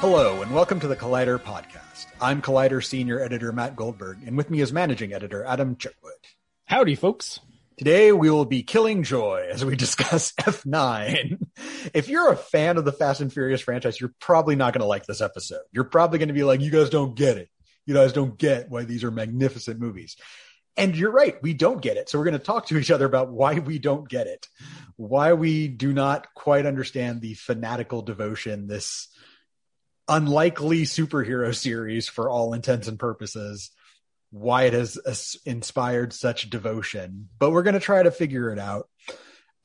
Hello, and welcome to the Collider podcast. I'm Collider senior editor Matt Goldberg, and with me is managing editor Adam Chitwood. Howdy, folks. Today we will be killing joy as we discuss F9. if you're a fan of the Fast and Furious franchise, you're probably not going to like this episode. You're probably going to be like, you guys don't get it. You guys don't get why these are magnificent movies. And you're right, we don't get it. So we're going to talk to each other about why we don't get it, why we do not quite understand the fanatical devotion this unlikely superhero series for all intents and purposes why it has inspired such devotion. But we're going to try to figure it out.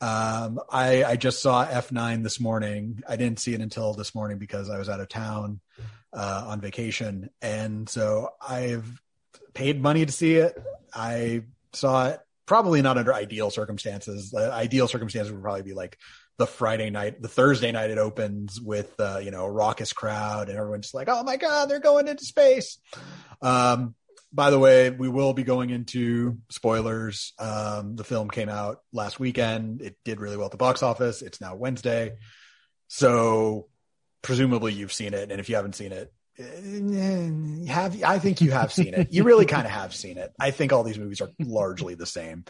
Um, I, I just saw f9 this morning. I didn't see it until this morning because i was out of town uh, on vacation. And so i've paid money to see it. I saw it probably not under ideal circumstances. The ideal circumstances would probably be like the Friday night, the Thursday night it opens with uh, you know a raucous crowd and everyone's like, oh my god, they're going into space. Um, by the way, we will be going into spoilers. Um, the film came out last weekend. It did really well at the box office. It's now Wednesday, so presumably you've seen it, and if you haven't seen it, eh, have I think you have seen it. You really kind of have seen it. I think all these movies are largely the same.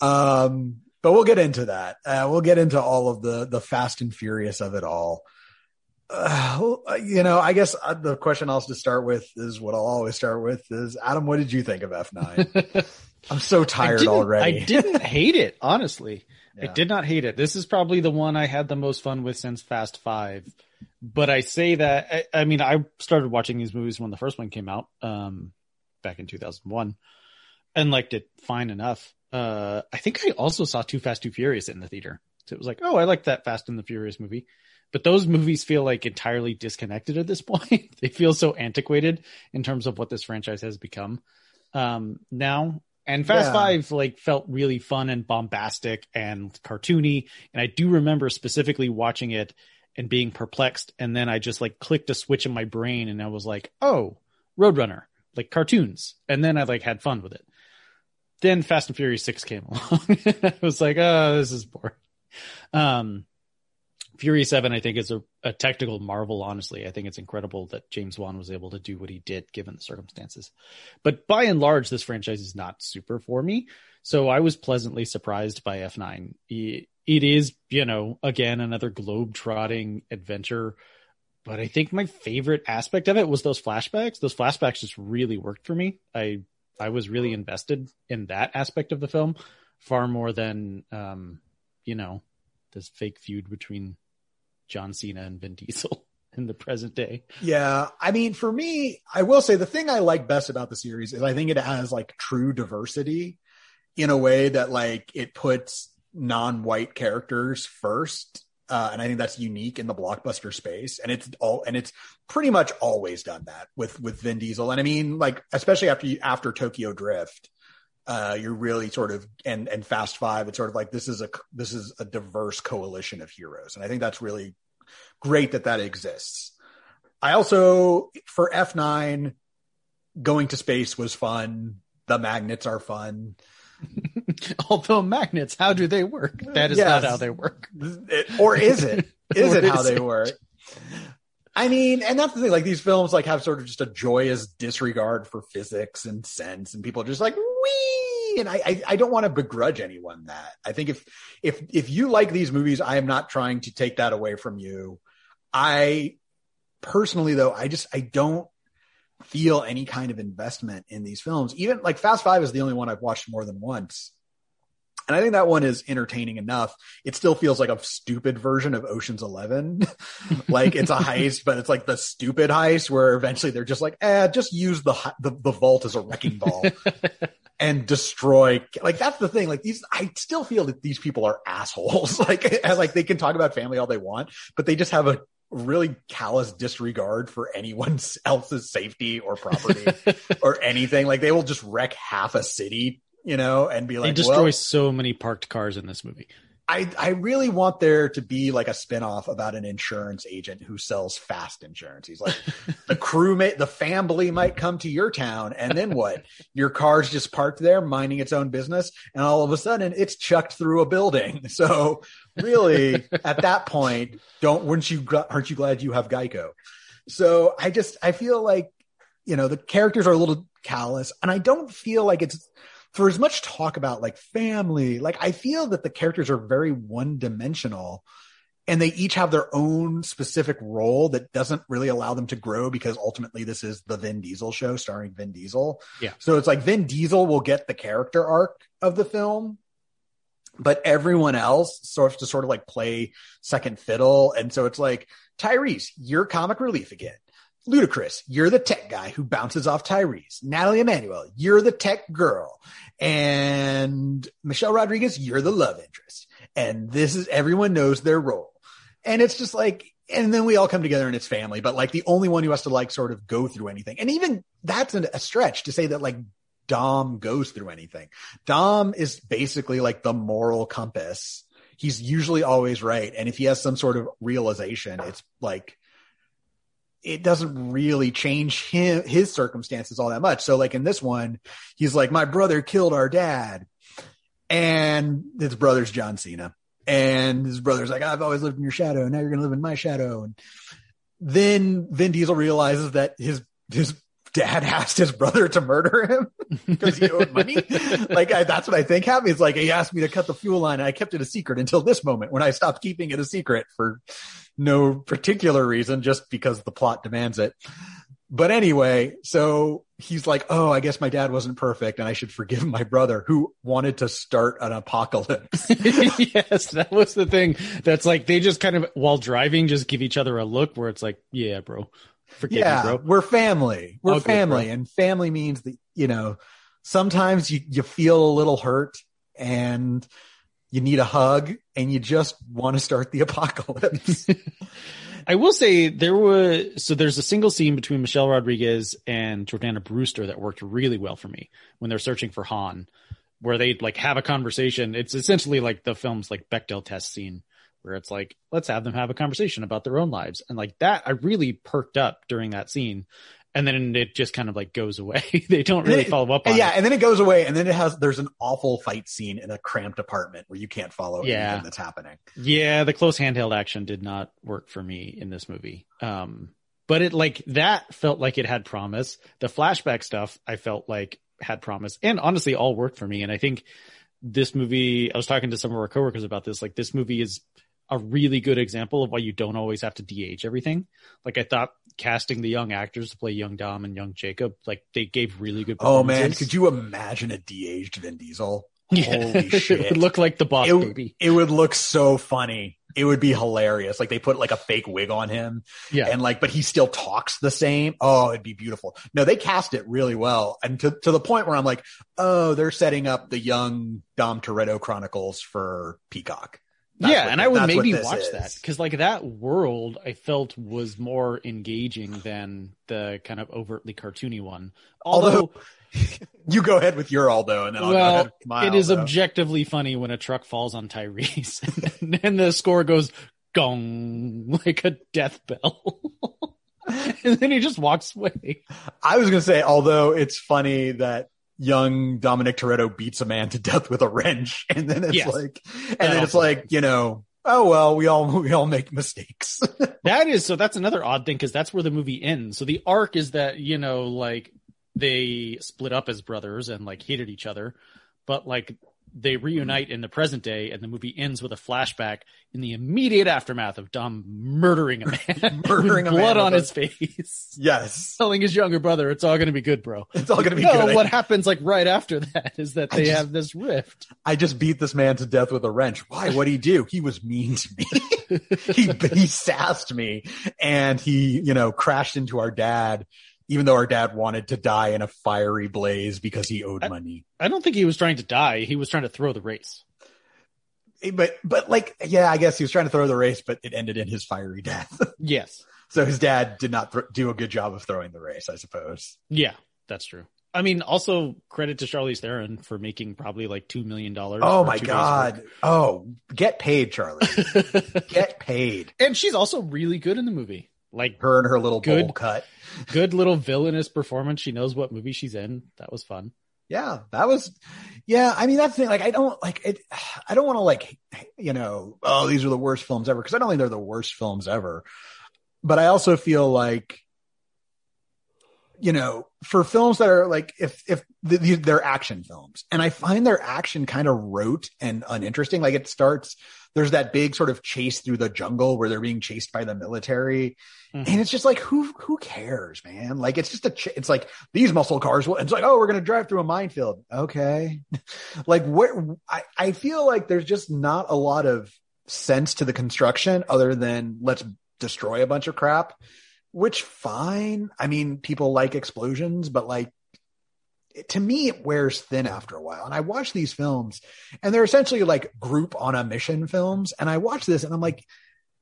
Um, but we'll get into that. Uh, we'll get into all of the the fast and furious of it all. Uh, you know, I guess uh, the question I'll just start with is what I'll always start with is Adam. What did you think of F nine? I'm so tired I already. I didn't hate it, honestly. Yeah. I did not hate it. This is probably the one I had the most fun with since Fast Five. But I say that I, I mean I started watching these movies when the first one came out, um, back in 2001, and liked it fine enough uh, I think I also saw Too Fast, Too Furious in the theater. So it was like, oh, I like that Fast and the Furious movie. But those movies feel like entirely disconnected at this point. they feel so antiquated in terms of what this franchise has become um, now. And Fast yeah. Five like felt really fun and bombastic and cartoony. And I do remember specifically watching it and being perplexed. And then I just like clicked a switch in my brain and I was like, oh, Roadrunner, like cartoons. And then I like had fun with it then Fast and Furious Six came along. I was like, oh, this is boring. Um, Fury Seven, I think, is a, a, technical marvel. Honestly, I think it's incredible that James Wan was able to do what he did given the circumstances. But by and large, this franchise is not super for me. So I was pleasantly surprised by F9. it is, you know, again another globe trotting adventure. But I think my favorite aspect of it was those flashbacks. Those flashbacks just really worked for me. I I was really invested in that aspect of the film far more than um, you know this fake feud between John Cena and Vin Diesel in the present day. Yeah, I mean, for me, I will say the thing I like best about the series is I think it has like true diversity in a way that like it puts non-white characters first uh, and I think that's unique in the blockbuster space. And it's all, and it's pretty much always done that with, with Vin Diesel. And I mean, like, especially after you, after Tokyo Drift, uh, you're really sort of, and, and Fast Five, it's sort of like, this is a, this is a diverse coalition of heroes. And I think that's really great that that exists. I also, for F9, going to space was fun. The magnets are fun. Although magnets, how do they work? That is yes. not how they work. Or is it? Is it how is they it? work? I mean, and that's the thing. Like these films, like have sort of just a joyous disregard for physics and sense, and people are just like wee. And I, I, I don't want to begrudge anyone that. I think if if if you like these movies, I am not trying to take that away from you. I personally, though, I just I don't feel any kind of investment in these films. Even like Fast Five is the only one I've watched more than once. And I think that one is entertaining enough. It still feels like a stupid version of Ocean's Eleven. like it's a heist, but it's like the stupid heist where eventually they're just like, eh, just use the, the, the vault as a wrecking ball and destroy. Like that's the thing. Like these, I still feel that these people are assholes. like, like they can talk about family all they want, but they just have a really callous disregard for anyone else's safety or property or anything. Like they will just wreck half a city, you know, and be like, they destroy well, so many parked cars in this movie. I, I really want there to be like a spinoff about an insurance agent who sells fast insurance. He's like, the crewmate, the family might come to your town, and then what? Your car's just parked there, minding its own business, and all of a sudden it's chucked through a building. So really, at that point, don't weren't you aren't you glad you have Geico? So I just I feel like you know the characters are a little callous, and I don't feel like it's for as much talk about like family. Like I feel that the characters are very one dimensional and they each have their own specific role that doesn't really allow them to grow because ultimately this is the Vin Diesel show starring Vin Diesel. Yeah. So it's like Vin Diesel will get the character arc of the film, but everyone else sort to sort of like play second fiddle. And so it's like Tyrese, you're comic relief again. Ludacris, you're the tech guy who bounces off Tyrese. Nathalie Emmanuel, you're the tech girl. And Michelle Rodriguez, you're the love interest. And this is everyone knows their role. And it's just like, and then we all come together and it's family, but like the only one who has to like sort of go through anything. And even that's a stretch to say that like Dom goes through anything. Dom is basically like the moral compass. He's usually always right. And if he has some sort of realization, it's like, it doesn't really change him, his circumstances all that much. So like in this one, he's like, my brother killed our dad and his brother's John Cena. And his brother's like, I've always lived in your shadow. Now you're going to live in my shadow. And then Vin Diesel realizes that his, his dad asked his brother to murder him because he owed money. like I, that's what I think happened. It's like he asked me to cut the fuel line and I kept it a secret until this moment when I stopped keeping it a secret for no particular reason, just because the plot demands it. But anyway, so he's like, Oh, I guess my dad wasn't perfect and I should forgive my brother who wanted to start an apocalypse. yes, that was the thing. That's like they just kind of while driving just give each other a look where it's like, yeah, bro. Forgive yeah, me. We're family. We're family. and family means that, you know, sometimes you, you feel a little hurt and you need a hug and you just want to start the apocalypse. I will say there was so there's a single scene between Michelle Rodriguez and Jordana Brewster that worked really well for me when they're searching for Han, where they like have a conversation. It's essentially like the film's like Bechdel test scene where it's like, let's have them have a conversation about their own lives. And like that, I really perked up during that scene and then it just kind of like goes away. they don't really it, follow up on yeah, it. and then it goes away, and then it has there's an awful fight scene in a cramped apartment where you can't follow yeah. anything that's happening. Yeah, the close handheld action did not work for me in this movie. Um, but it like that felt like it had promise. The flashback stuff I felt like had promise, and honestly, all worked for me. And I think this movie, I was talking to some of our coworkers about this. Like this movie is a really good example of why you don't always have to de-age everything. Like I thought casting the young actors to play young Dom and young Jacob, like they gave really good. Oh man, could you imagine a de-aged Vin Diesel? Yeah. Holy shit! it would look like the boss it, baby. It would look so funny. It would be hilarious. Like they put like a fake wig on him. Yeah. And like, but he still talks the same. Oh, it'd be beautiful. No, they cast it really well. And to, to the point where I'm like, oh, they're setting up the young Dom Toretto Chronicles for Peacock. That's yeah, what, and I would maybe watch is. that because like that world I felt was more engaging than the kind of overtly cartoony one. Although, Although you go ahead with your Aldo, and then I'll well, go ahead. It is objectively funny when a truck falls on Tyrese, and then the score goes gong like a death bell. and then he just walks away. I was to say, although it's funny that young Dominic Toretto beats a man to death with a wrench, and then it's yes. like, and that then it's like, you know, oh well, we all we all make mistakes. that is so. That's another odd thing because that's where the movie ends. So the arc is that you know, like they split up as brothers and like hated each other, but like they reunite in the present day, and the movie ends with a flashback in the immediate aftermath of Dom murdering a man, murdering with blood on his face. Yes, telling his younger brother, "It's all going to be good, bro. It's all going to be no, good." What happens like right after that is that they just, have this rift. I just beat this man to death with a wrench. Why? What did he do? He was mean to me. he he sassed me, and he you know crashed into our dad even though our dad wanted to die in a fiery blaze because he owed I, money. I don't think he was trying to die. He was trying to throw the race. But, but like, yeah, I guess he was trying to throw the race, but it ended in his fiery death. yes. So his dad did not th- do a good job of throwing the race, I suppose. Yeah, that's true. I mean, also credit to Charlize Theron for making probably like two million dollars. Oh my god! Oh, get paid, Charlie. get paid. And she's also really good in the movie. Like her and her little good, bowl cut. good little villainous performance. She knows what movie she's in. That was fun. Yeah, that was. Yeah, I mean that's the thing. Like, I don't like it. I don't want to like, you know, oh, these are the worst films ever because I don't think they're the worst films ever. But I also feel like you know, for films that are like if if the, the, they're action films, and I find their action kind of rote and uninteresting. Like it starts, there's that big sort of chase through the jungle where they're being chased by the military, mm-hmm. and it's just like who who cares, man? Like it's just a ch- it's like these muscle cars. Will, it's like oh, we're gonna drive through a minefield. Okay, like where I I feel like there's just not a lot of sense to the construction other than let's destroy a bunch of crap which fine. I mean, people like explosions, but like to me, it wears thin after a while. And I watch these films and they're essentially like group on a mission films. And I watch this and I'm like,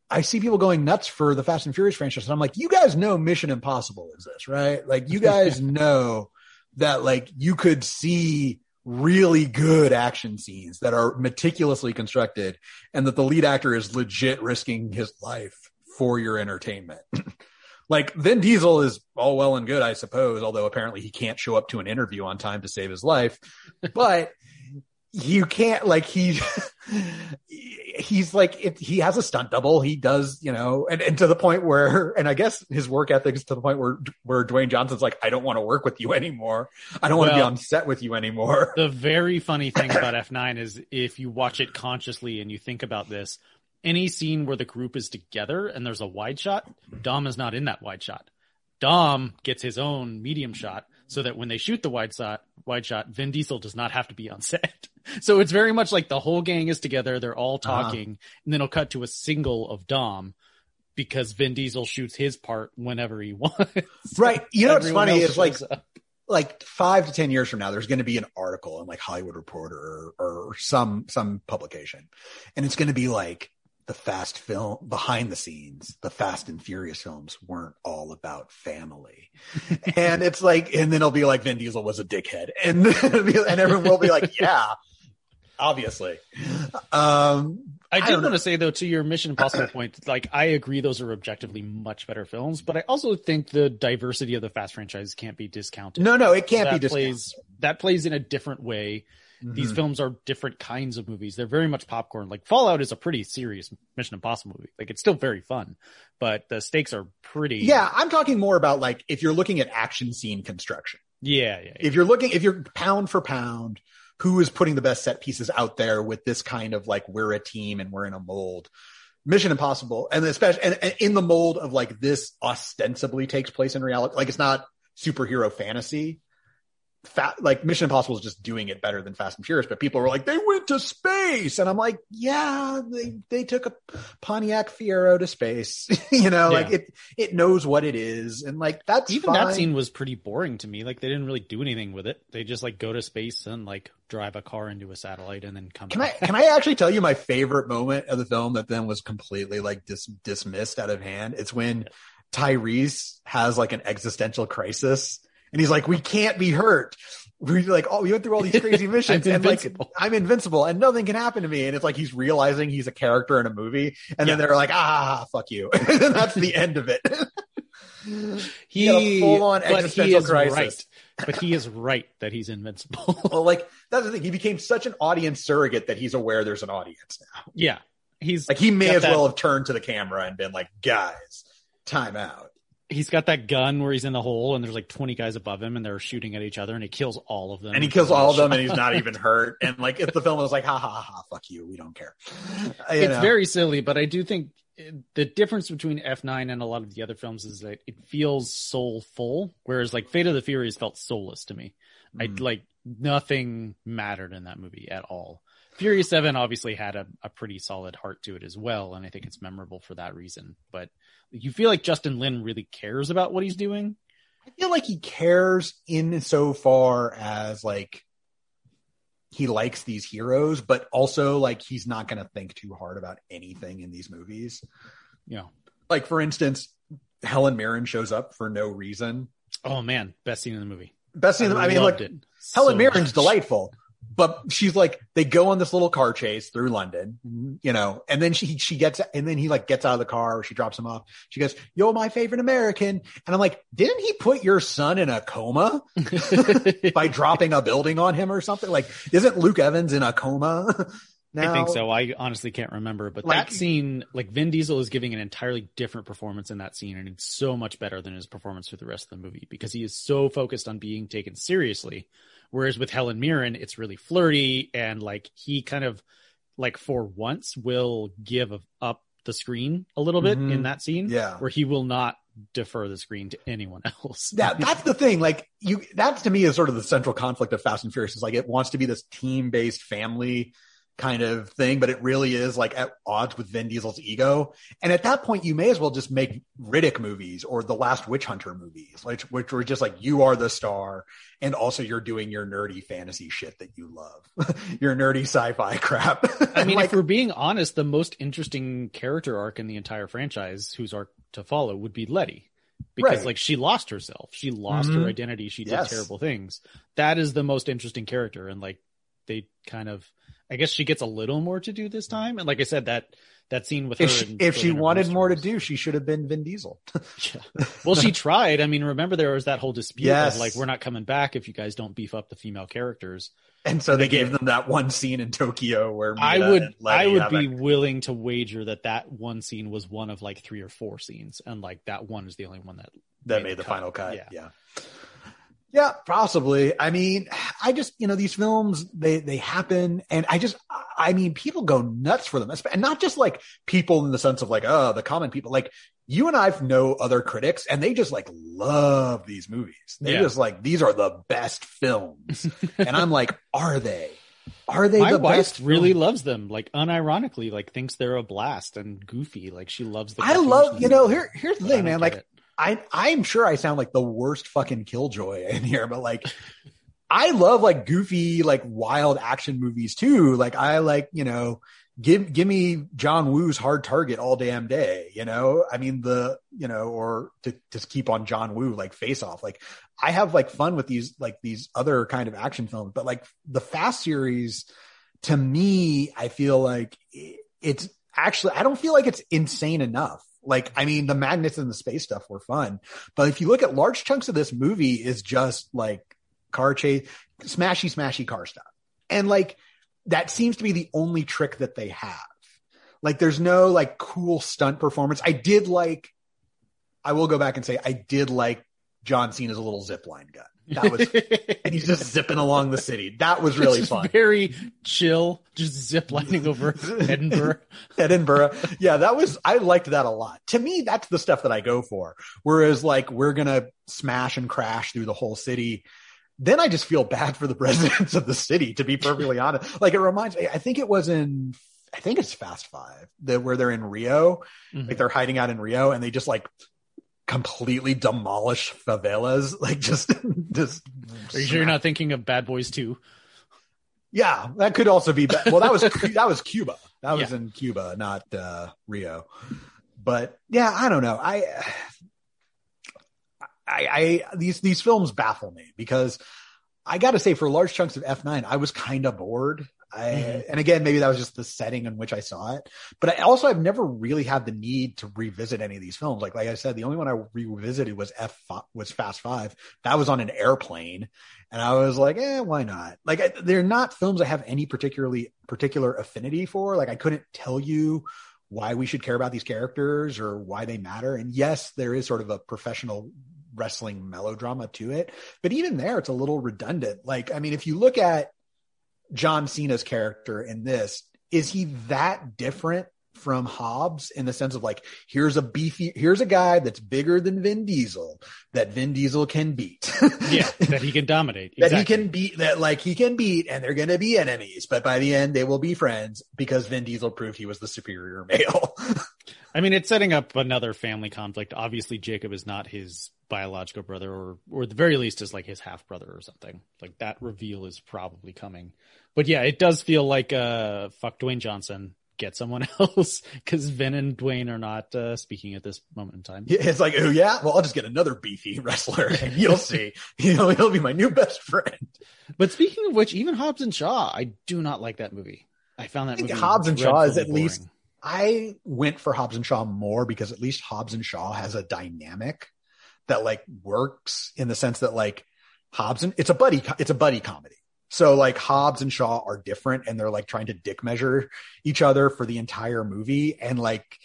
I see people going nuts for the Fast and Furious franchise. And I'm like, you guys know Mission Impossible is this, right? Like you guys know that like you could see really good action scenes that are meticulously constructed and that the lead actor is legit risking his life for your entertainment. like Vin Diesel is all well and good, I suppose, although apparently he can't show up to an interview on time to save his life. But you can't like he he's like if he has a stunt double. He does you know and, and to the point where and i guess his work ethic is to the point where where dwayne johnson's like i don't want to work with you anymore. I don't want to be on set with you anymore. the very funny thing about f9 is if you watch it consciously and you think about this any scene where the group is together and there's a wide shot, Dom is not in that wide shot. Dom gets his own medium shot so that when they shoot the wide shot, wide shot, Vin Diesel does not have to be on set. So it's very much like the whole gang is together, they're all uh-huh. talking, uh-huh. and then it'll cut to a single of Dom because Vin Diesel shoots his part whenever he wants. Right. You know what's funny is like up. like five to ten years from now, there's going to be an article in like Hollywood Reporter or, or some some publication, and it's going to be like the fast film behind the scenes, the fast and furious films weren't all about family. and it's like, and then it'll be like Vin Diesel was a dickhead and, and everyone will be like, yeah, obviously. Um, I did want to say though, to your Mission Impossible point, like I agree those are objectively much better films, but I also think the diversity of the Fast franchise can't be discounted. No, no, it can't that be discounted. Plays, that plays in a different way Mm-hmm. These films are different kinds of movies. They're very much popcorn. Like Fallout is a pretty serious Mission Impossible movie. Like it's still very fun, but the stakes are pretty. Yeah, I'm talking more about like if you're looking at action scene construction. Yeah, yeah. yeah. If you're looking, if you're pound for pound, who is putting the best set pieces out there with this kind of like we're a team and we're in a mold. Mission Impossible, and especially and, and in the mold of like this ostensibly takes place in reality. Like it's not superhero fantasy fat like Mission Impossible is just doing it better than Fast and Furious, but people were like, they went to space. And I'm like, yeah, they, they took a Pontiac Fiero to space. you know, yeah. like it, it knows what it is. And like, that's even fine. that scene was pretty boring to me. Like they didn't really do anything with it. They just like go to space and like drive a car into a satellite and then come can back. I, can I actually tell you my favorite moment of the film that then was completely like dis- dismissed out of hand? It's when Tyrese has like an existential crisis and he's like, we can't be hurt. We're like, oh, we went through all these crazy missions and like, I'm invincible and nothing can happen to me. And it's like, he's realizing he's a character in a movie. And yeah. then they're like, ah, fuck you. and that's the end of it. he, he full on existential crisis. Right. But he is right that he's invincible. well, like that's the thing. He became such an audience surrogate that he's aware there's an audience now. Yeah. He's like, he may as that. well have turned to the camera and been like, guys, time out he's got that gun where he's in the hole and there's like 20 guys above him and they're shooting at each other and he kills all of them. And he kills all of them and he's not even hurt. And like if the film was like, ha ha ha, fuck you, we don't care. You it's know. very silly, but I do think the difference between F9 and a lot of the other films is that it feels soulful, whereas like Fate of the Furious felt soulless to me. Mm. I like nothing mattered in that movie at all. Furious 7 obviously had a, a pretty solid heart to it as well, and I think it's memorable for that reason. But you feel like Justin Lin really cares about what he's doing? I feel like he cares in so far as like he likes these heroes, but also like he's not going to think too hard about anything in these movies. Yeah. Like for instance, Helen Mirren shows up for no reason. Oh man, best scene in the movie. Best scene. I, I mean, look, Helen so Mirren's much. delightful, but she's like they go on this little car chase through London, mm-hmm. you know, and then she she gets and then he like gets out of the car, or she drops him off. She goes, "You're my favorite American," and I'm like, "Didn't he put your son in a coma by dropping a building on him or something? Like, isn't Luke Evans in a coma?" Now, I think so. I honestly can't remember, but Like- that scene, like Vin Diesel is giving an entirely different performance in that scene, and it's so much better than his performance for the rest of the movie because he is so focused on being taken seriously. Whereas with Helen Mirren, it's really flirty and like he kind of, like for once, will give up the screen a little bit Mhm. in that scene, Yeah. where he will not defer the screen to anyone else. that that's the thing. Like you, that to me is sort of the central conflict of Fast and Furious. Is like it wants to be this team based family kind of thing, but it really is like at odds with Vin Diesel's ego. And at that point, you may as well just make Riddick movies or the Last Witch Hunter movies, which which were just like you are the star, and also you're doing your nerdy fantasy shit that you love, your nerdy sci-fi crap. I mean, like, if we're being honest, the most interesting character arc in the entire franchise, whose arc to follow, would be Letty. Because Right. like she lost herself. She lost Mhm. her identity. She did Yes. terrible things. That is the most interesting character. And like they kind of I guess she gets a little more to do this time. And like I said, that that scene with if her she, and if she wanted more to do, she should have been Vin Diesel. Yeah. Well, she tried. I mean, remember there was that whole dispute Yes. of like, we're not coming back if you guys don't beef up the female characters. And so they gave them that one scene in Tokyo where I would I would be willing to wager that that one scene was one of like three or four scenes, and like that one is the only one that that made made the the final cut. Yeah. Yeah. Yeah. possibly. I mean, I just, you know, these films, they, they happen and I just, I mean, people go nuts for them. And not just like people in the sense of like, oh, the common people, like you and I know other critics and they just like love these movies. They Yeah. just like, these are the best films. and I'm like, are they? Are they my the wife best? really loves them, like unironically, like thinks they're a blast and goofy. Like she loves the. I love, you know, here, here's the thing, man. Like. I I'm sure I sound like the worst fucking killjoy in here, but like I love like goofy, like wild action movies too. Like I like, you know, give give me John Woo's hard target all damn day, you know? I mean the, you know, or to just keep on John Woo, like face off. Like I have like fun with these like these other kind of action films, but like the Fast series to me, I feel like it's actually I don't feel like it's insane enough. Like, I mean, the magnets and the space stuff were fun, but if you look at large chunks of this movie is just like car chase, smashy, smashy car stuff. And like, that seems to be the only trick that they have. Like, there's no like cool stunt performance. I did like, I will go back and say, I did like John Cena's little zip line gun. That was, and he's just zipping along the city. That was really fun. Very chill, just ziplining over Edinburgh. Edinburgh. Yeah, that was I liked that a lot. To me, that's the stuff that I go for. Whereas like we're gonna smash and crash through the whole city. Then I just feel bad for the residents of the city, to be perfectly honest. Like it reminds me, I think it was in I think it's Fast Five, that where they're in Rio, Mhm. like they're hiding out in Rio and they just like completely demolish favelas, like just just Are you sure you're not thinking of Bad Boys 2? Yeah, that could also be. ba- Well, that was that was Cuba. That was Yeah. in Cuba, not uh, Rio. But yeah, I don't know. I, I, I these these films baffle me because I got to say, for large chunks of F nine, I was kind of bored. I, Mhm. And again, maybe that was just the setting in which I saw it. But I also, I've never really had the need to revisit any of these films. Like, like I said, the only one I revisited was F was Fast Five. That was on an airplane, and I was like, eh, why not? Like, I- they're not films I have any particularly particular affinity for. Like, I couldn't tell you why we should care about these characters or why they matter. And yes, there is sort of a professional wrestling melodrama to it, but even there, it's a little redundant. Like, I mean, if you look at John Cena's character in this, is he that different from Hobbs in the sense of like, here's a beefy, here's a guy that's bigger than Vin Diesel that Vin Diesel can beat. Yeah, that he can dominate. that he can beat that like he can beat and they're going to be enemies but by the end they will be friends because Vin Diesel proved he was the superior male I mean, it's setting up another family conflict. Obviously, Jacob is not his biological brother, or or at the very least is like his half brother or something. Like that reveal is probably coming. But yeah, it does feel like uh fuck Dwayne Johnson, get someone else because Vin and Dwayne are not uh, speaking at this moment in time. it's like oh yeah? Well I'll just get another beefy wrestler and you'll see. You know he'll be my new best friend. But speaking of which, even Hobbs and Shaw, I do not like that movie. I found that I think movie Hobbs and Shaw is at least- I went for Hobbs and Shaw more because at least Hobbs and Shaw has a dynamic that like works in the sense that like Hobbs and it's a buddy it's a buddy comedy So like Hobbs and Shaw are different and they're like trying to dick measure each other for the entire movie. And like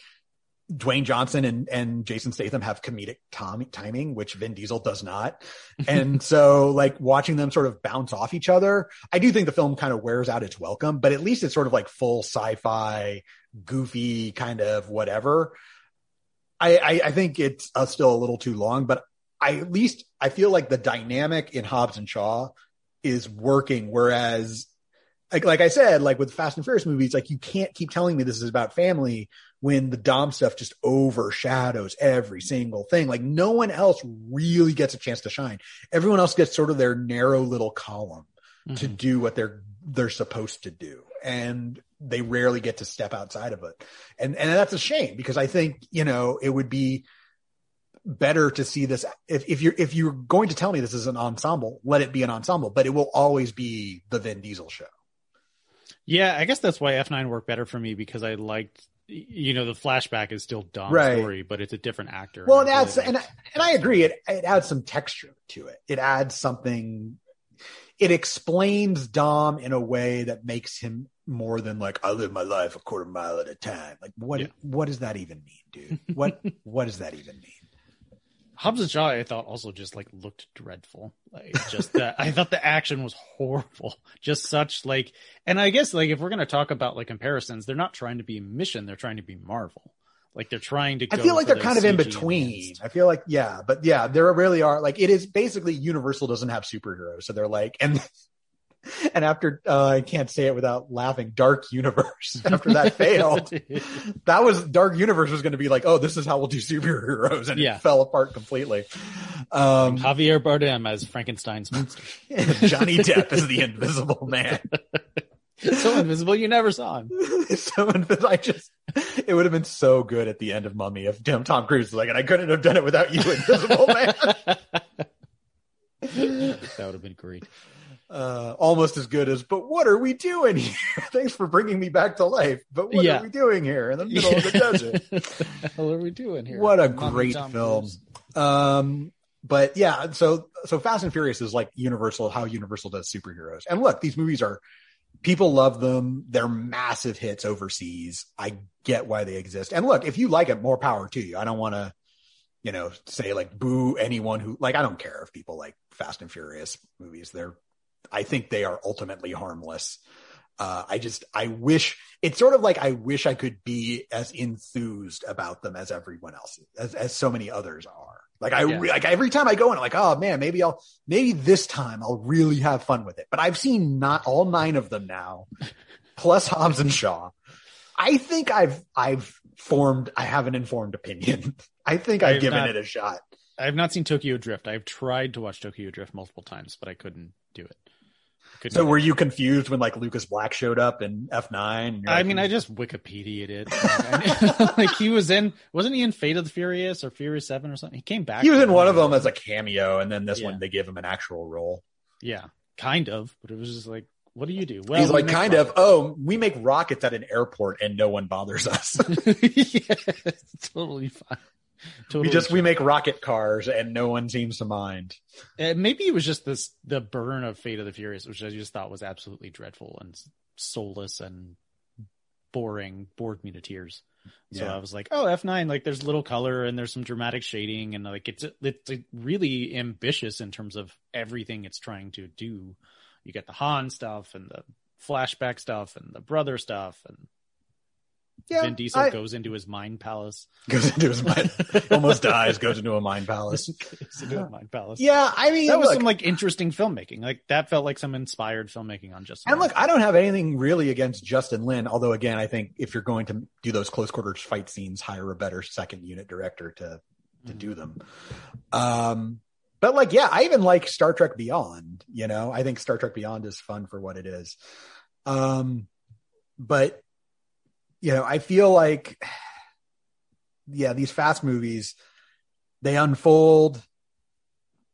Dwayne Johnson and, and Jason Statham have comedic tom- timing, which Vin Diesel does not. And so like watching them sort of bounce off each other, I do think the film kind of wears out its welcome, but at least it's sort of like full sci-fi, goofy kind of whatever. I, I, I think it's uh, still a little too long, but I at least I feel like the dynamic in Hobbs and Shaw is working. Whereas, like like I said, like with Fast and Furious movies, like you can't keep telling me this is about family when the Dom stuff just overshadows every single thing. Like no one else really gets a chance to shine. Everyone else gets sort of their narrow little column mm-hmm. to do what they're they're supposed to do. And they rarely get to step outside of it. And and that's a shame because I think, you know, it would be better to see this if, if you're if you're going to tell me this is an ensemble let it be an ensemble but it will always be the vin diesel show yeah i guess that's why f9 worked better for me because i liked you know the flashback is still Dom's right. story but it's a different actor well it adds and, I, and i agree it, it adds some texture to it it adds something it explains dom in a way that makes him more than like I live my life a quarter mile at a time. Like what yeah. what does that even mean, dude? What what does that even mean? Hobbs and Shaw, I thought also just like looked dreadful. Like just that, I thought the action was horrible. Just such like, and I guess like if we're gonna talk about like comparisons, they're not trying to be Mission, they're trying to be Marvel. Like they're trying to. I feel like they're kind of in between. I feel like yeah, but yeah, there really are. Like it is basically Universal doesn't have superheroes, so they're like, and and after uh, I can't say it without laughing, Dark Universe. After that failed, that was Dark Universe was going to be like, oh, this is how we'll do superheroes, and yeah. it fell apart completely. Um, Javier Bardem as Frankenstein's monster. Johnny Depp is the Invisible Man. so invisible, you never saw him. so invisible. I just, it would have been so good at the end of Mummy if Tom, Tom Cruise was like, and I couldn't have done it without you, Invisible Man. that would have been great uh, almost as good as, but what are we doing here? Thanks for bringing me back to life. But what yeah. are we doing here in the middle yeah. of the desert? the hell are we doing here? What a great film. Um, but yeah, so, so Fast and Furious is like Universal, how Universal does superheroes. And look, these movies are, people love them. They're massive hits overseas. I get why they exist. And look, if you like it, more power to you. I don't want to, you know, say like boo anyone who like, I don't care if people like Fast and Furious movies. They're I think they are ultimately harmless. Uh, I just, I wish it's sort of like I wish I could be as enthused about them as everyone else, as, as so many others are. Like I, yeah. like every time I go in, I'm like, oh man, maybe I'll, maybe this time I'll really have fun with it. But I've seen not all nine of them now, plus Hobbs and Shaw. I think I've, I've formed, I have an informed opinion. I think I've given not, it a shot. I have not seen Tokyo Drift. I've tried to watch Tokyo Drift multiple times, but I couldn't do it. Couldn't so were you confused when like Lucas Black showed up in F9? I mean, I just Wikipedia it. like he was in, wasn't he in Fate of the Furious or Furious Seven or something? He came back. He was in one of them as a cameo, and then this yeah. one they give him an actual role. Yeah, kind of, but it was just like, what do you do? Well, he's like, kind rockets. of. Oh, we make rockets at an airport, and no one bothers us. yeah, totally fine. Totally we just true. we make rocket cars and no one seems to mind. Uh, maybe it was just this the burn of Fate of the Furious, which I just thought was absolutely dreadful and soulless and boring, bored me to tears. So yeah. I was like, oh, F9, like there's little color and there's some dramatic shading and like it's it's really ambitious in terms of everything it's trying to do. You get the Han stuff and the flashback stuff and the brother stuff and yeah, Vin Diesel I, goes into his mind palace. Goes into his mind, almost dies. Goes into a mind palace. goes into a mind palace. Yeah, I mean that was look, some like interesting filmmaking. Like that felt like some inspired filmmaking on Justin. And look, I don't have anything really against Justin Lin. Although again, I think if you're going to do those close quarters fight scenes, hire a better second unit director to to mm-hmm. do them. Um, but like, yeah, I even like Star Trek Beyond. You know, I think Star Trek Beyond is fun for what it is. Um, but you know, I feel like, yeah, these fast movies, they unfold.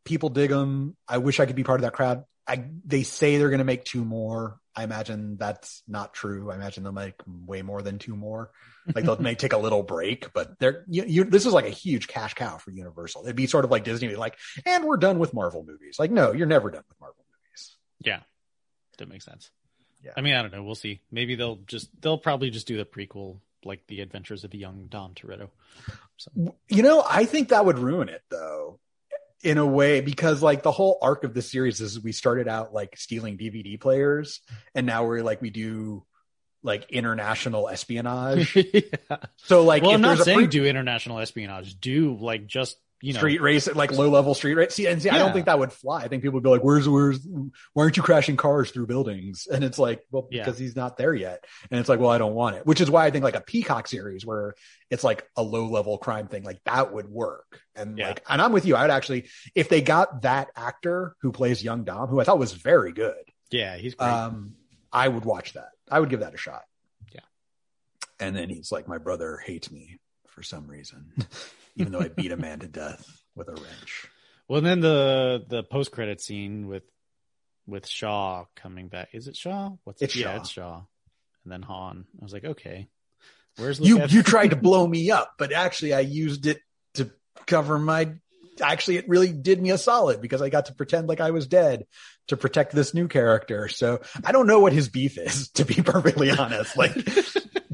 People dig them. I wish I could be part of that crowd. I, they say they're going to make two more. I imagine that's not true. I imagine they'll make way more than two more. Like they'll may take a little break, but they're you, you, this is like a huge cash cow for Universal. It'd be sort of like Disney, like, and we're done with Marvel movies. Like, no, you're never done with Marvel movies. Yeah, that makes sense. Yeah. I mean, I don't know. We'll see. Maybe they'll just they'll probably just do the prequel, like the Adventures of the Young Dom Toretto. So. You know, I think that would ruin it though, in a way, because like the whole arc of the series is we started out like stealing DVD players, and now we're like we do like international espionage. yeah. So like, well, I'm not saying pre- do international espionage. Do like just you know, street race, like low level street race. See, and see, yeah. I don't think that would fly. I think people would be like, "Where's, where's, why aren't you crashing cars through buildings?" And it's like, well, yeah. because he's not there yet. And it's like, well, I don't want it. Which is why I think like a Peacock series where it's like a low level crime thing, like that would work. And yeah. like, and I'm with you. I would actually, if they got that actor who plays young Dom, who I thought was very good. Yeah, he's great. Um, I would watch that. I would give that a shot. Yeah. And then he's like, my brother hates me for some reason. even though I beat a man to death with a wrench. Well, then the the post credit scene with with Shaw coming back. Is it Shaw? What's it's it? Shaw. Yeah, it's Shaw. And then Han. I was like, okay, where's you? You tried to blow me up, but actually, I used it to cover my. Actually, it really did me a solid because I got to pretend like I was dead to protect this new character. So I don't know what his beef is, to be perfectly honest. Like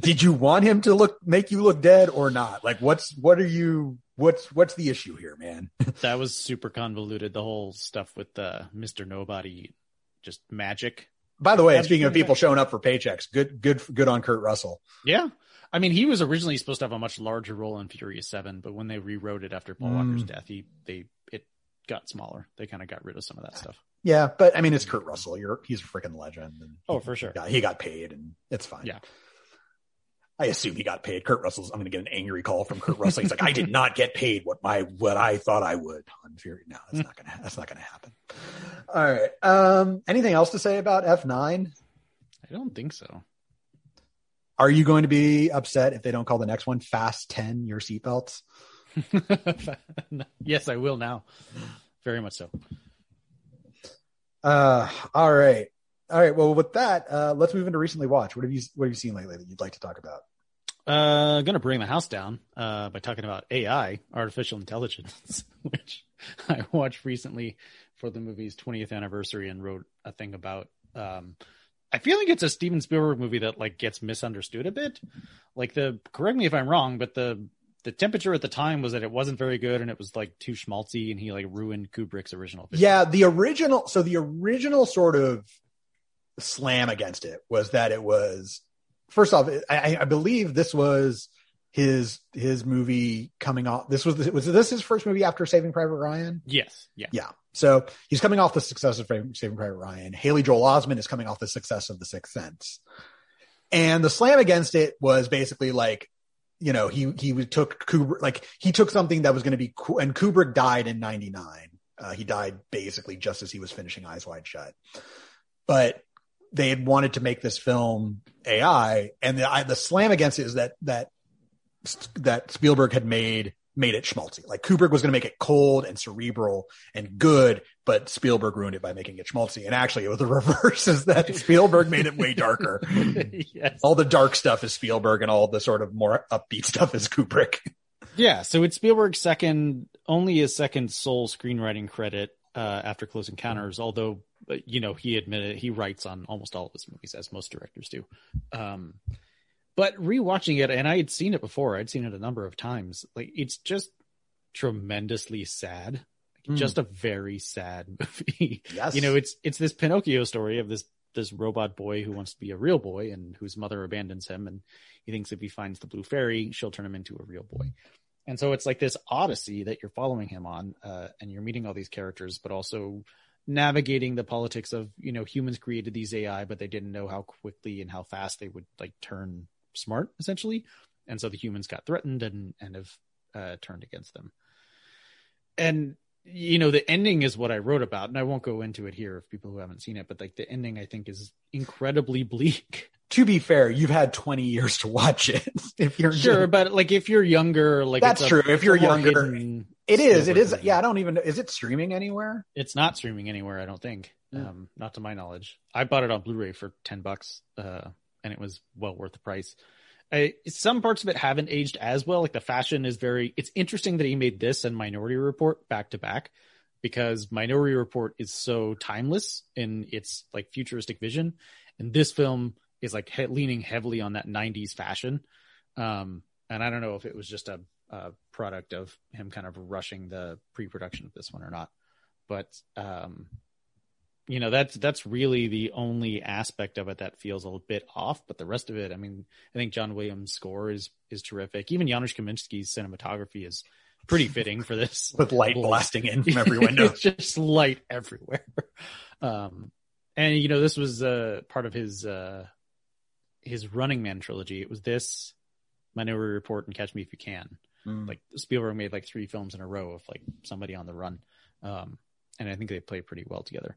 did you want him to look make you look dead or not? Like what's what are you what's what's the issue here, man? that was super convoluted. The whole stuff with uh, Mr. Nobody, just magic. By the way, speaking of people showing up for paychecks, good good good on Kurt Russell. Yeah. I mean, he was originally supposed to have a much larger role in Furious Seven, but when they rewrote it after Paul mm. Walker's death, he they it got smaller. They kind of got rid of some of that stuff. Yeah, but I mean, it's Kurt Russell. You're he's a freaking legend. And oh, for sure. Yeah, he got paid, and it's fine. Yeah. I assume he got paid. Kurt Russell's. I'm going to get an angry call from Kurt Russell. He's like, I did not get paid what my what I thought I would on Fury. No, that's not going to that's not going to happen. All right. Um, anything else to say about F9? I don't think so. Are you going to be upset if they don't call the next one Fast Ten Your Seatbelts? yes, I will now. Very much so. Uh, all right. All right. Well, with that, uh, let's move into recently watched. What have you What have you seen lately that you'd like to talk about? Uh, gonna bring the house down uh, by talking about AI, artificial intelligence, which I watched recently for the movie's 20th anniversary and wrote a thing about. Um, I feel like it's a Steven Spielberg movie that like gets misunderstood a bit. Like the correct me if I'm wrong, but the the temperature at the time was that it wasn't very good and it was like too schmaltzy and he like ruined Kubrick's original. Vision. Yeah, the original. So the original sort of slam against it was that it was first off, I, I believe this was his his movie coming off. This was was this his first movie after Saving Private Ryan? Yes. Yeah. Yeah. So he's coming off the success of Saving Private Ryan. Haley Joel Osment is coming off the success of The Sixth Sense, and the slam against it was basically like, you know, he he took Kubrick like he took something that was going to be and Kubrick died in '99. Uh, he died basically just as he was finishing Eyes Wide Shut, but they had wanted to make this film AI, and the I, the slam against it is that that that Spielberg had made made it schmaltzy. Like Kubrick was going to make it cold and cerebral and good, but Spielberg ruined it by making it schmaltzy. And actually, it was the reverse: is that Spielberg made it way darker. yes. All the dark stuff is Spielberg, and all the sort of more upbeat stuff is Kubrick. Yeah, so it's Spielberg's second, only his second sole screenwriting credit uh, after Close Encounters, although you know, he admitted he writes on almost all of his movies, as most directors do. Um, but rewatching it, and I had seen it before, I'd seen it a number of times. Like it's just tremendously sad, mm. just a very sad movie. Yes. you know, it's it's this Pinocchio story of this this robot boy who wants to be a real boy and whose mother abandons him, and he thinks if he finds the blue fairy, she'll turn him into a real boy. And so it's like this odyssey that you're following him on, uh, and you're meeting all these characters, but also navigating the politics of you know humans created these AI, but they didn't know how quickly and how fast they would like turn smart essentially, and so the humans got threatened and and have uh, turned against them. And you know the ending is what I wrote about, and I won't go into it here if people who haven't seen it, but like the ending I think is incredibly bleak. To be fair, you've had 20 years to watch it. if you're sure, but like if you're younger, like that's true. if you're younger, it is. It is. Yeah, I don't even. Know. Is it streaming anywhere? It's not streaming anywhere. I don't think. Mm. Um, not to my knowledge. I bought it on Blu-ray for ten bucks, uh, and it was well worth the price. I, some parts of it haven't aged as well. Like the fashion is very. It's interesting that he made this and Minority Report back to back, because Minority Report is so timeless in its like futuristic vision, and this film is like he- leaning heavily on that '90s fashion. Um, and I don't know if it was just a, a product of him kind of rushing the pre-production of this one or not, but um, you know that's that's really the only aspect of it that feels a little bit off. But the rest of it, I mean, I think John Williams' score is is terrific. Even Janusz Kaminski's cinematography is pretty fitting for this with light blasting in from every window. it's just light everywhere. Um, and you know, this was uh, part of his uh, his Running Man trilogy. It was this, Minority Report, and Catch Me If You Can. Mm. Like Spielberg made like three films in a row of like somebody on the run, um, and I think they play pretty well together.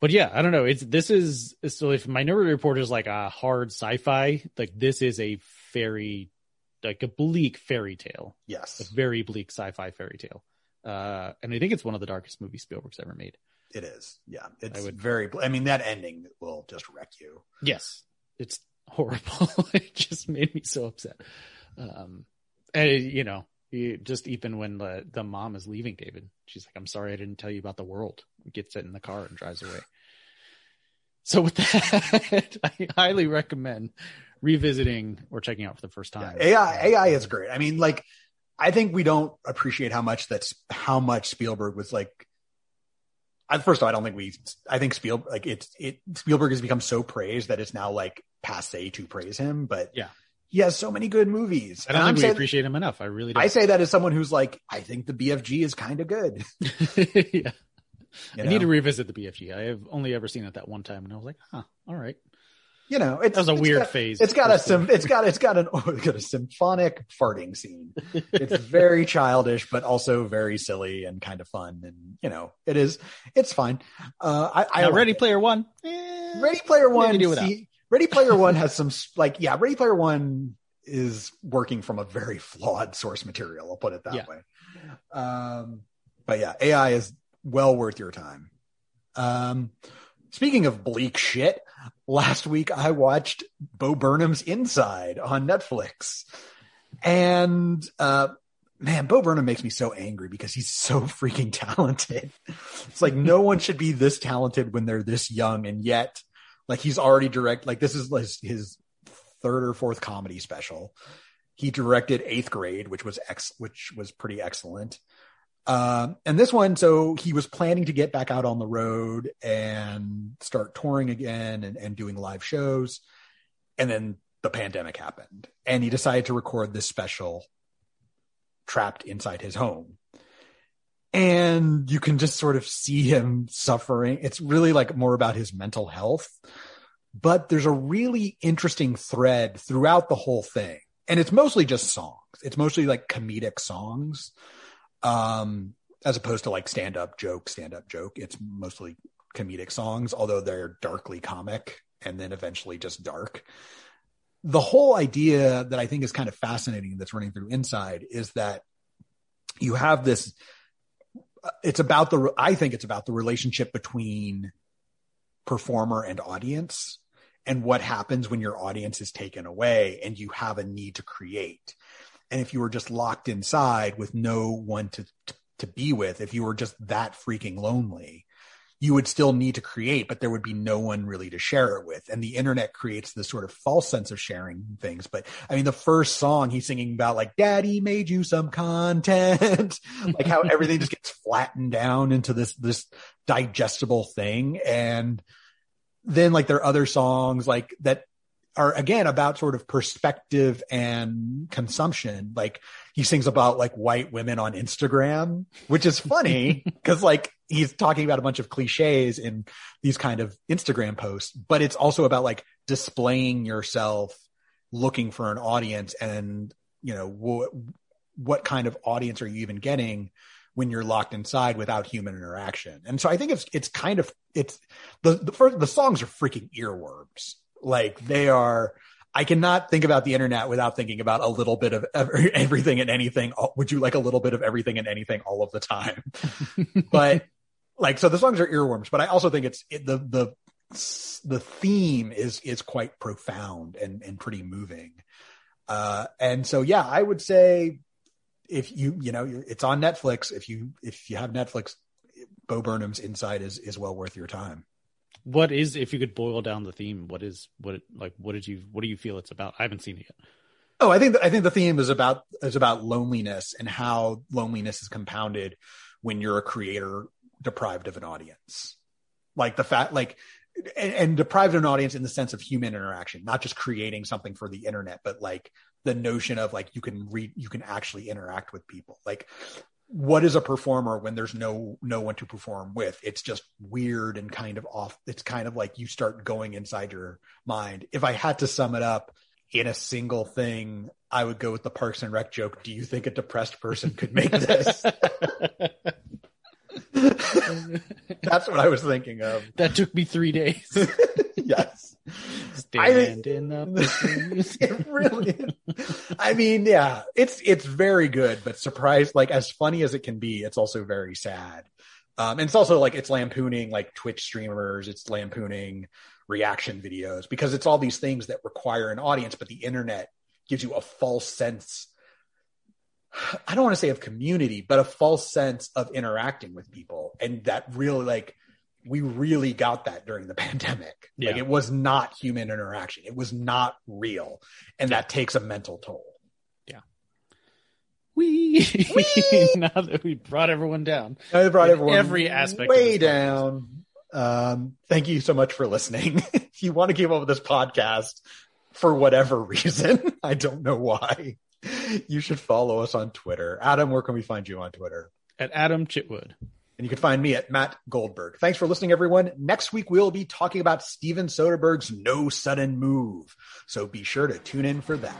But yeah, I don't know. It's this is so if Minority Report is like a hard sci-fi, like this is a fairy, like a bleak fairy tale. Yes, a very bleak sci-fi fairy tale. Uh, and I think it's one of the darkest movies Spielberg's ever made. It is. Yeah, it's I would- very. I mean, that ending will just wreck you. Yes, it's horrible. it just made me so upset. Um, and you know, you, just even when the the mom is leaving David, she's like, "I'm sorry, I didn't tell you about the world." Gets it in the car and drives away. So with that, I highly recommend revisiting or checking out for the first time. AI AI is great. I mean, like, I think we don't appreciate how much that's how much Spielberg was like. I, first of all, I don't think we. I think Spielberg like it's it Spielberg has become so praised that it's now like passe to praise him. But Yeah. He has so many good movies. I don't And I'm we appreciate him enough. I really don't. I say that as someone who's like, I think the BFG is kind of good. yeah. You I need to revisit the BFG. I have only ever seen it that one time, and I was like, "Huh, all right." you know, it's That was a weird got- phase. It's got a sim, it's got it's got an it's got a symphonic farting scene. It's very childish, but also very silly and kind of fun. And you know, it is it's fine. Uh, I, I Ready it. Player One. eh, Ready Player One. can do without. see, Ready Player One has some like yeah. Ready Player One is working from a very flawed source material. I'll put it that Yeah. way. Um, but yeah, AI is well worth your time. Um, speaking of bleak shit, last week I watched Bo Burnham's Inside on Netflix, and uh, man, Bo Burnham makes me so angry because he's so freaking talented. It's like no one should be this talented when they're this young, and yet, like he's already direct. Like this is his, his third or fourth comedy special. He directed Eighth Grade, which was ex, which was pretty excellent. Um, and this one, so he was planning to get back out on the road and start touring again and, and doing live shows. And then the pandemic happened and he decided to record this special trapped inside his home. And you can just sort of see him suffering. It's really like more about his mental health, but there's a really interesting thread throughout the whole thing. And it's mostly just songs. It's mostly like comedic songs um, as opposed to like stand up joke, stand up joke. It's mostly comedic songs, although they're darkly comic and then eventually just dark. The whole idea that I think is kind of fascinating that's running through Inside is that you have this. It's about the. I think it's about the relationship between performer and audience and what happens when your audience is taken away and you have a need to create and if you were just locked inside with no one to, to to be with if you were just that freaking lonely you would still need to create but there would be no one really to share it with. And the internet creates this sort of false sense of sharing things. But i mean the first song he's singing about like daddy made you some content like how everything just gets flattened down into this this digestible thing. And then like there are other songs like that are again about sort of perspective and consumption. Like he sings about like white women on Instagram, which is funny because like he's talking about a bunch of cliches in these kind of Instagram posts, but it's also about like displaying yourself, looking for an audience and, you know, wh- what kind of audience are you even getting when you're locked inside without human interaction? And so I think it's, it's kind of, it's the, the first, the songs are freaking earworms. Like they are, I cannot think about the internet without thinking about a little bit of every, everything and anything. Would you like a little bit of everything and anything all of the time? but like, so the songs are earworms, but I also think it's it, the, the, the theme is, is quite profound and, and pretty moving. Uh, and so, yeah, I would say if you, you know, it's on Netflix. If you, if you have Netflix, Bo Burnham's Inside is is well worth your time. What is if you could boil down the theme? What is what like what did you what do you feel it's about? I haven't seen it yet. Oh, I think I think the theme is about is about loneliness and how loneliness is compounded when you're a creator deprived of an audience. Like the fact, like, and, and deprived of an audience in the sense of human interaction, not just creating something for the internet, but like the notion of like you can read, you can actually interact with people. Like, what is a performer when there's no no one to perform with? It's just weird and kind of off. It's kind of like you start going inside your mind. If I had to sum it up in a single thing, I would go with the Parks and Rec joke. Do you think a depressed person could make this? That's what I was thinking of. That took me three days. yes. Stand I, in the it really I mean, yeah, it's it's very good, but surprised like as funny as it can be, it's also very sad. Um, and it's also like it's lampooning like Twitch streamers, it's lampooning reaction videos because it's all these things that require an audience, but the internet gives you a false sense I don't want to say of community, but a false sense of interacting with people. And that really like we really got that during the pandemic. Yeah. Like it was not human interaction. It was not real. And yeah. that takes a mental toll. Yeah. We now that we brought everyone down. Now brought everyone every aspect way down. Um, thank you so much for listening. if you want to keep up with this podcast for whatever reason, I don't know why you should follow us on Twitter. Adam, where can we find you on Twitter? At Adam Chitwood. And you can find me at Matt Goldberg. Thanks for listening, everyone. Next week, we'll be talking about Steven Soderbergh's No Sudden Move. So be sure to tune in for that.